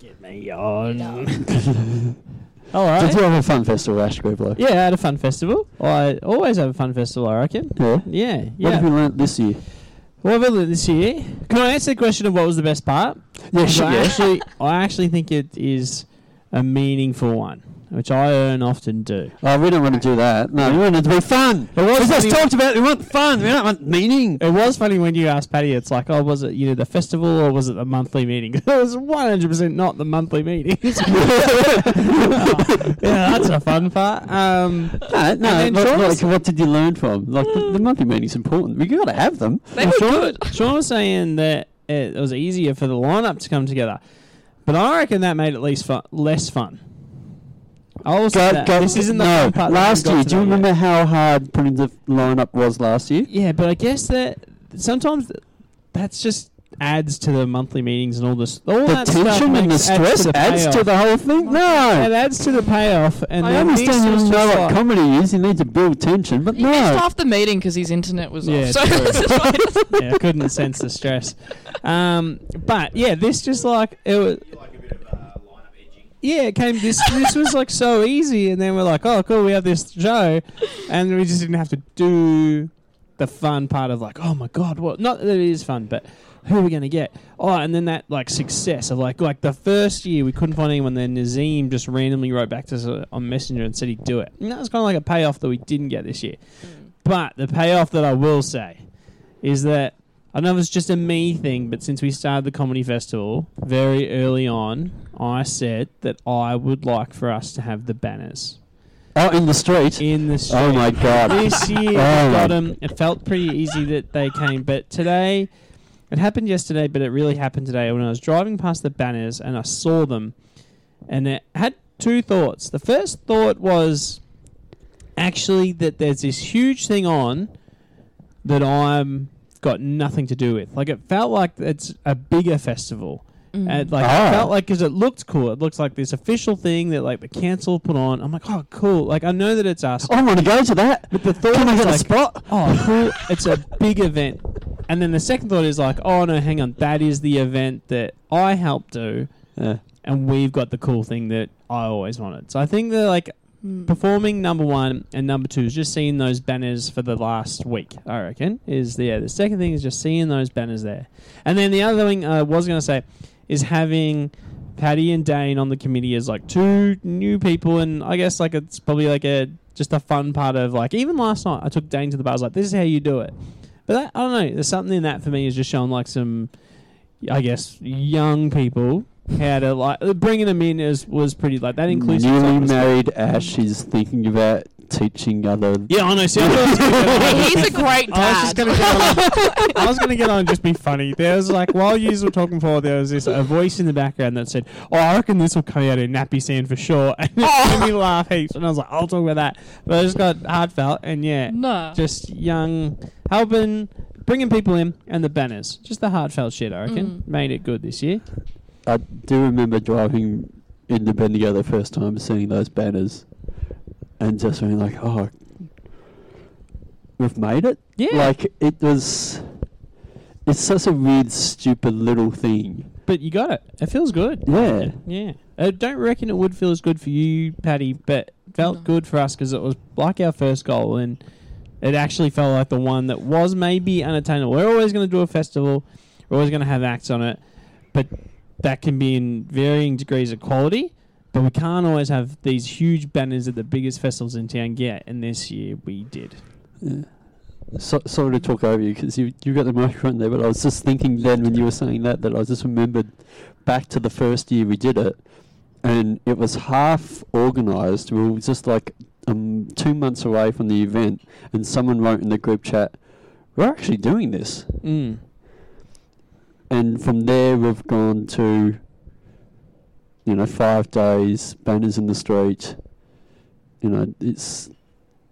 Get me on. Did All right. you have a fun festival, Ash Greblo? Yeah, I had a fun festival. I always have a fun festival, I reckon. Yeah. Yeah, What yeah. have you learnt this year? What have I learned this year? Can I answer the question of what was the best part? Yeah, Because sure. I Yeah. actually, I actually think it is a meaningful one, which I and often do. Oh, we don't want to do that. No, we want it to be fun. It was we just funny- talked about we want fun. We don't want meaning. It was funny when you asked Patti. It's like, oh, was it you know the festival or was it the monthly meeting? it was one hundred percent not the monthly meeting. yeah, that's a fun part. Um, No, no. And then Like, Sean like, was- what did you learn from? Like the, the monthly meeting's important. We got to have them. They were Sean, good. Sean was saying that it was easier for the lineup to come together, but I reckon that made it least fun, less fun. I will say that. this isn't the no, fun part last year. Do you remember yet. how hard putting the lineup was last year? Yeah, but I guess that sometimes that's just adds to the monthly meetings and all this. All The that stuff tension and the makes- adds stress to the adds to the whole thing. No, it adds to the payoff, and I then this understand was you know what like- comedy is. You need to build tension, but He missed no. half the meeting because his internet was Yeah, off. So true. this is why he doesn't- yeah, I couldn't sense the stress. Um, but yeah, this just like it was. like a bit of uh, lineup edging. Yeah, it came. This this was like so easy, and then we're like, oh, cool, we have this show, and we just didn't have to do the fun part of like, oh my god, what? Not that it is fun, but who are we gonna get? Oh, and then that like success of like like the first year we couldn't find anyone. Then Nazeem just randomly wrote back to us uh, on Messenger and said he'd do it. And that was kind of like a payoff that we didn't get this year. But the payoff that I will say is that I know it's just a me thing, but since we started the comedy festival very early on, I said that I would like for us to have the banners Oh, in the street. in the street. Oh my god. This year, Oh we got them. It felt pretty easy that they came, but today, it happened yesterday, but it really happened today when I was driving past the banners and I saw them, and it had two thoughts. The first thought was actually that there's this huge thing on that I'm got nothing to do with. Like it felt like it's a bigger festival. Mm. And like Ah. it felt like because it looked cool. It looks like this official thing that like the council put on. I'm like, oh, cool. Like I know that it's us. I want to go to that. But the thought Can I is get a spot? oh, cool. It's a big event. And then the second thought is like, oh no, hang on, that is the event that I helped do, Yeah. and we've got the cool thing that I always wanted. So I think that like Mm. performing number one and number two is just seeing those banners for the last week. I reckon is the yeah, the second thing is just seeing those banners there, and then the other thing I was going to say is having Patti and Dane on the committee as like two new people, and I guess like it's probably like a just a fun part of like even last night I took Dane to the bar. I was like, this is how you do it. But that, I don't know. There's something in that for me is just showing like some, I guess, young people how to like bringing them in is was pretty like that includes Newly married Ash is thinking about teaching other. Yeah, I know. See, I thought it was gonna get on- Hey, he's a great I was just dad. gonna get on. I was gonna get on and just be funny. There was like while you were talking before, there was this a voice in the background that said, "Oh, I reckon this will come out in nappy sand for sure," and it made me laugh heaps. And I was like, "I'll talk about that," but I just got heartfelt and yeah, Nah. just young helping, bringing people in, and the banners, just the heartfelt shit. I reckon Mm. made it good this year. I do remember driving into Bendigo the first time, seeing those banners, and just being like, "Oh, we've made it." Yeah, Like it was. It's such a weird, stupid little thing. but you got it. It feels good. Yeah. Yeah. I don't reckon it would feel as good for you, Patti, but felt No. good for us because it was like our first goal and it actually felt like the one that was maybe unattainable. We're always going to do a festival, we're always going to have acts on it, but that can be in varying degrees of quality. But we can't always have these huge banners that the biggest festivals in town get, and this year we did. Yeah. So, sorry to talk over you because you you got the microphone there, but I was just thinking then when you were saying that that I just remembered back to the first year we did it, and it was half organised. We were just like um, two months away from the event, and someone wrote in the group chat, "We're actually doing this." Mm. And from there we've gone to, you know, five days, banners in the street. You know, it's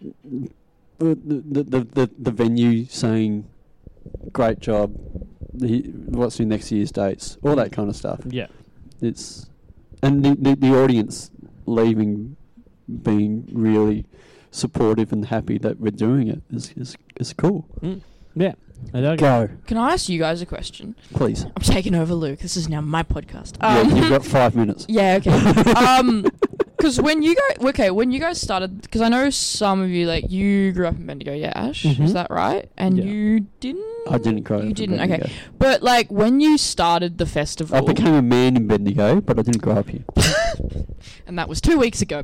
the the the, the, venue saying, "Great job." The, what's your next year's dates? All that kind of stuff. Yeah. It's and the, the the audience leaving, being really supportive and happy that we're doing it is is, is cool. Mm. Yeah. I don't Go, Can I ask you guys a question? please. I'm taking over, Luke. This is now my podcast. yeah, Um, you've got five minutes. Yeah, okay. um, because when you guys, okay, when you guys started, because I know some of you, like, you grew up in Bendigo, yeah, Ash, Mhm. is that right? And Yeah. you didn't. I didn't grow up You in didn't. Bendigo. Okay, but like when you started the festival, I became a man in Bendigo, but I didn't grow up here. and that was two weeks ago.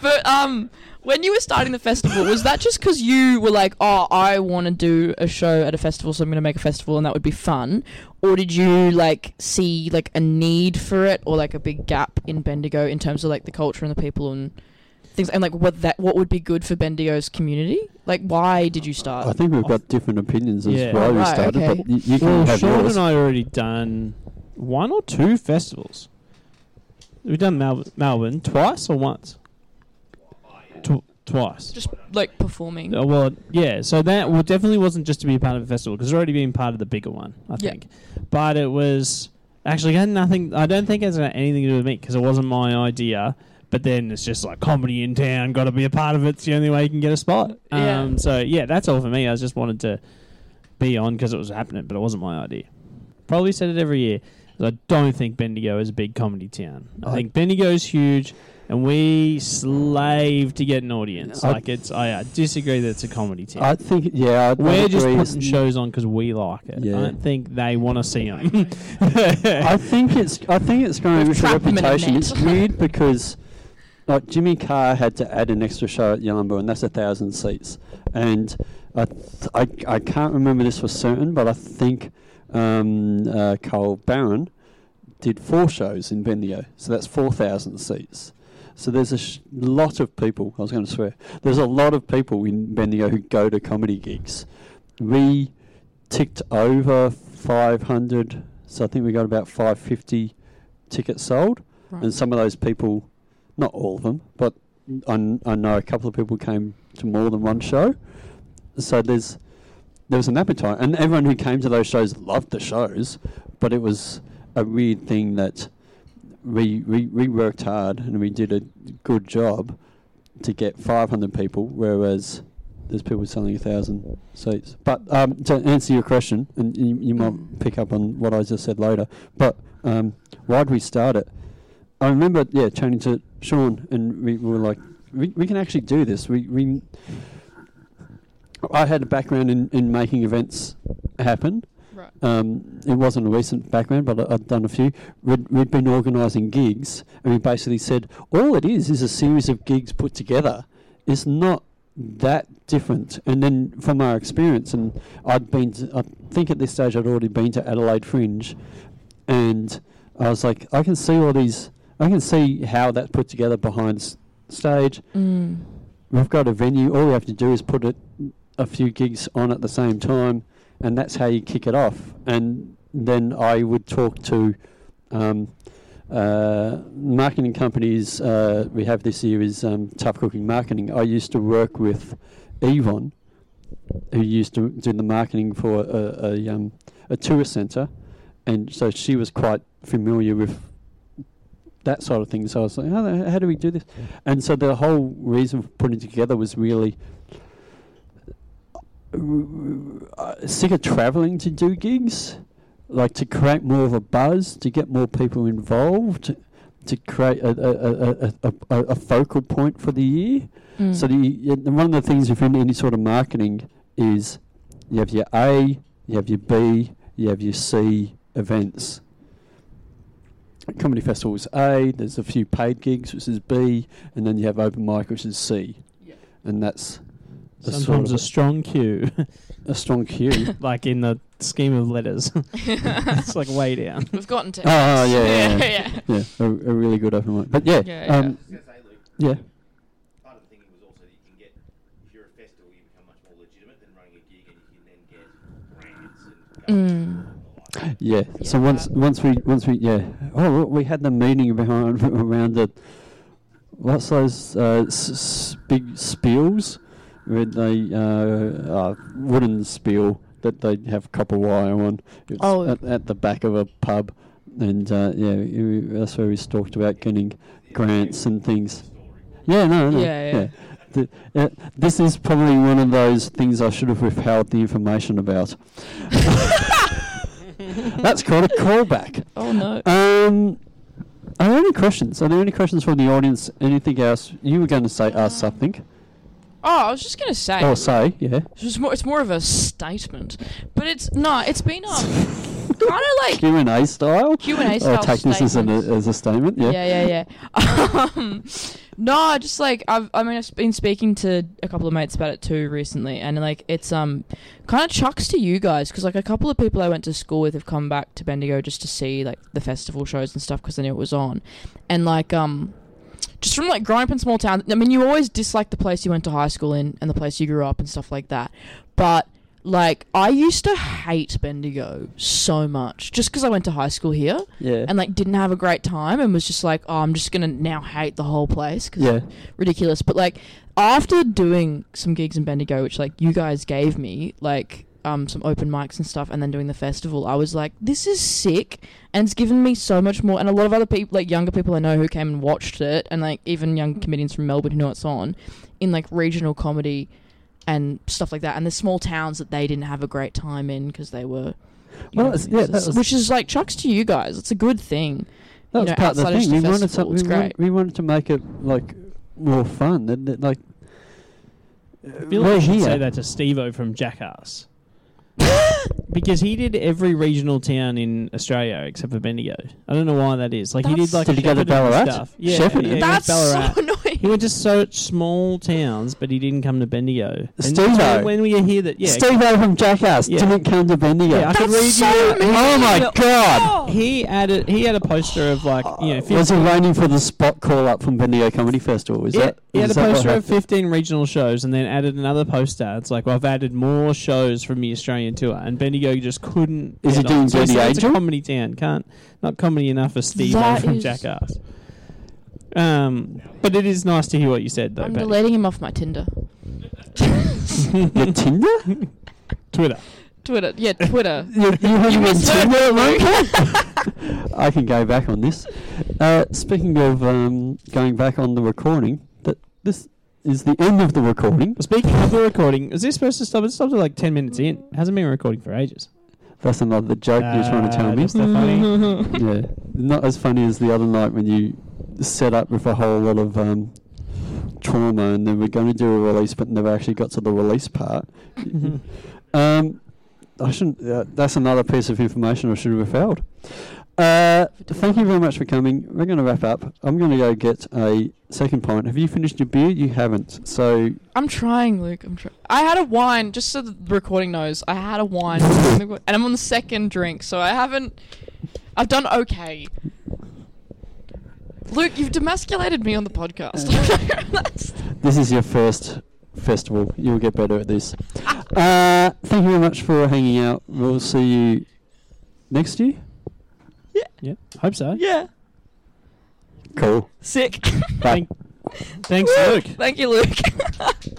but um, when you were starting the festival, was that just because you were like, oh, I want to do a show at a festival, so I'm going to make a festival, and that would be fun, or did you like see like a need for it, or like a big gap in Bendigo in terms of like the culture and the people and things, and like what that what would be good for Bendigo's community? Like, why did you start? I think we've got different opinions as Yeah. why we Right, started, okay. but y- you can Well, have Sean yours. and I already done one or two festivals. We've done Mel- Melbourne twice or once. Tw- twice. Just like performing. Uh, well, yeah. So that well, definitely wasn't just to be a part of a festival because it's already been part of the bigger one, I Yeah. think. But it was actually had nothing. I don't think it has anything to do with me because it wasn't my idea. But then it's just like comedy in town, got to be a part of it. It's the only way you can get a spot. Yeah. Um, so yeah, that's all for me. I just wanted to be on because it was happening, but it wasn't my idea. Probably said it every year. 'cause I don't think Bendigo is a big comedy town. I, I- think Bendigo's huge, and we slave to get an audience. I- like it's, I uh, disagree that it's a comedy town. I think, yeah, I'd, We're just agree. putting shows on because we like it. Yeah. I don't think they want to see them. I think it's I think it's going with the trapped them in a reputation. It's weird because like Jimmy Carr had to add an extra show at Ulumbarra, and that's a thousand seats. And I, th- I I can't remember this for certain, but I think um, uh, Carl Barron did four shows in Bendigo, so that's four thousand seats. So there's a sh- lot of people. I was going to swear. There's a lot of people in Bendigo who go to comedy gigs. We ticked over 500, so I think we got about 550 tickets sold, Right. and some of those people, not all of them, but I, I know a couple of people came to more than one show. So there's there was an appetite, and everyone who came to those shows loved the shows, but it was a weird thing that we we, we worked hard and we did a good job to get 500 people, whereas there's people selling a thousand seats. But um, to answer your question, and you, you might pick up on what I just said later, but um, why'd we start it? I remember, yeah, chatting to Sean, and we, we were like, we, we can actually do this. We, we I had a background in, in making events happen. Right. Um, it wasn't a recent background, but I, I'd done a few. We'd, we'd been organising gigs, and we basically said all it is is a series of gigs put together. It's not that different. And then from our experience, and I'd been, to, I think at this stage I'd already been to Adelaide Fringe, and I was like, I can see all these. I can see how that's put together behind s- stage. Mm. We've got a venue. All we have to do is put it, a few gigs on at the same time, and that's how you kick it off. And then I would talk to um, uh, marketing companies. Uh, we have this year is um, Tough Cooking Marketing. I used to work with Yvonne, who used to do the marketing for a, a, um, a tourist centre, and so she was quite familiar with that sort of thing. So I was like, how, how do we do this? And so the whole reason for putting it together was really uh, sick of traveling to do gigs, like to create more of a buzz, to get more people involved, to create a, a, a, a, focal point for the year. Mm. So the, one of the things within any sort of marketing is you have your A, you have your B, you have your C events. Comedy festival is A. There's a few paid gigs, which is B, and then you have open mic, which is C. And that's a sort Sometimes of a strong cue, a strong cue. like in the scheme of letters. it's like way down. We've gotten to. Oh, yeah, yeah, yeah. yeah, a, a really good open mic. But yeah, Yeah, yeah. um, I was going to say, Luke, yeah. part of the thinking was also that you can get, if you're a festival, you become much more legitimate than running a gig, and you can then get grants and Mm. government Yeah. So once once we once we yeah oh we- we had the meeting behind around the what's those uh, s- s- big spiels where they uh, uh, wooden spiel that they have copper wire on. It's Oh. at, at the back of a pub, and uh, yeah, we, that's where we talked about getting grants and things. Yeah, no, no, Yeah, yeah. The, uh, this is probably one of those things I should have withheld the information about. That's called a callback. Oh no. Um, are there any questions? Are there any questions from the audience? Anything else? You were going to say ask something Oh, I was just gonna say. or say, yeah. It's just more. It's more of a statement, but it's no. It's been um, kind of like Q and A style. Q and A Or style take this as, an, as a statement. Yeah. yeah, yeah, yeah. um, no, just like I've, I mean, I've been speaking to a couple of mates about it too recently, and like it's um, kind of chucks to you guys because like a couple of people I went to school with have come back to Bendigo just to see like the festival shows and stuff because they knew it was on, and like um, just from like growing up in small towns. I mean, you always dislike the place you went to high school in and the place you grew up and stuff like that, but Like I used to hate Bendigo so much, just because I went to high school here Yeah. and like didn't have a great time and was just like, oh, I'm just gonna now hate the whole place because yeah. ridiculous. But like after doing some gigs in Bendigo, which like you guys gave me, like um some open mics and stuff, and then doing the festival, I was like, this is sick, and it's given me so much more. And a lot of other people, like younger people I know who came and watched it, and like even young comedians from Melbourne who know it's on, in like regional comedy and stuff like that, and the small towns that they didn't have a great time in because they were. Well, know, it's- yeah, that was- which is like chucks to you guys. It's a good thing. That you was know, part of the thing. We a wanted festival, something. We, great. we wanted to make it like more fun. And, and, like I feel we're like you should here. say that to Steve-O from Jackass. because he did every regional town in Australia except for Bendigo. I don't know why that is. Like he That's- did like Did he go to Shepparton and Ballarat? Stuff. Yeah, Shepparton? yeah, he That's so annoying. He went to such small towns, but he didn't come to Bendigo. And Steve-O. so when we hear that, yeah, Steve O from Jackass Yeah. didn't come to Bendigo. Yeah, I could That's read so you. mean. oh my god! Oh. He added. He had a poster of like you know. 50, Was he waiting for the spot call up from Bendigo Comedy Festival? Is yeah, that? he had a is that what poster of happened? 15 regional shows and then added another poster. It's like, well, I've added more shows from the Australian tour. And Bendigo just couldn't. Is he get on. doing so he Dirty said It's a Angel? comedy town. Can't. Not comedy enough for Steve That from is- Jackass. Um, but it is nice to hear what you said, though. I'm Patti. deleting him off my Tinder. Your Tinder? Twitter. Twitter. Yeah, Twitter. You, you haven't been Tinder at me, one point? I can go back on this. Uh, speaking of um, going back on the recording, that this is the end of the recording. Well, speaking of the recording, is this supposed to stop? It stopped at like 10 minutes in. It hasn't been recording for ages. That's another joke you're trying to tell Ah, me. Just the funny. yeah, not as funny as the other night when you set up with a whole lot of um, trauma, and then we're going to do a release, but never actually got to the release part. um, I shouldn't. Uh, that's another piece of information I should have withheld. Uh, thank you very much for coming. We're going to wrap up. I'm going to go get a second pint. Have you finished your beer? You haven't. So I'm trying, Luke. I'm trying. I had a wine, just so the recording knows. I had a wine, and I'm on the second drink, so I haven't. I've done okay. Luke, you've demasculated me on the podcast. This is your first festival. You'll get better at this. Uh, thank you very much for hanging out. We'll see you next year. Yeah, Yeah. hope so. yeah, Cool. sick. Bye. Thank, thanks, Luke. Thank you, Luke.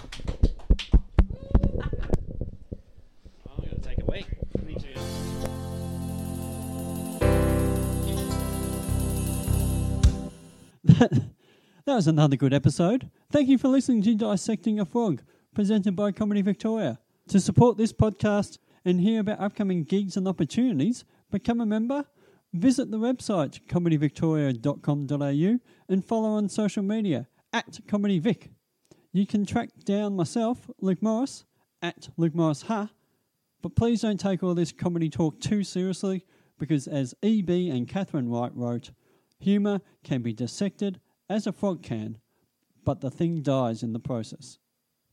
that was another good episode. Thank you for listening to Dissecting a Frog, presented by Comedy Victoria. To support this podcast and hear about upcoming gigs and opportunities, become a member. Visit the website comedyvictoria.com.au and follow on social media at ComedyVic. You can track down myself, Luke Morris, at Luke Morris Ha, but please don't take all this comedy talk too seriously because, as E.B. and Katherine White wrote, humour can be dissected as a frog can, but the thing dies in the process.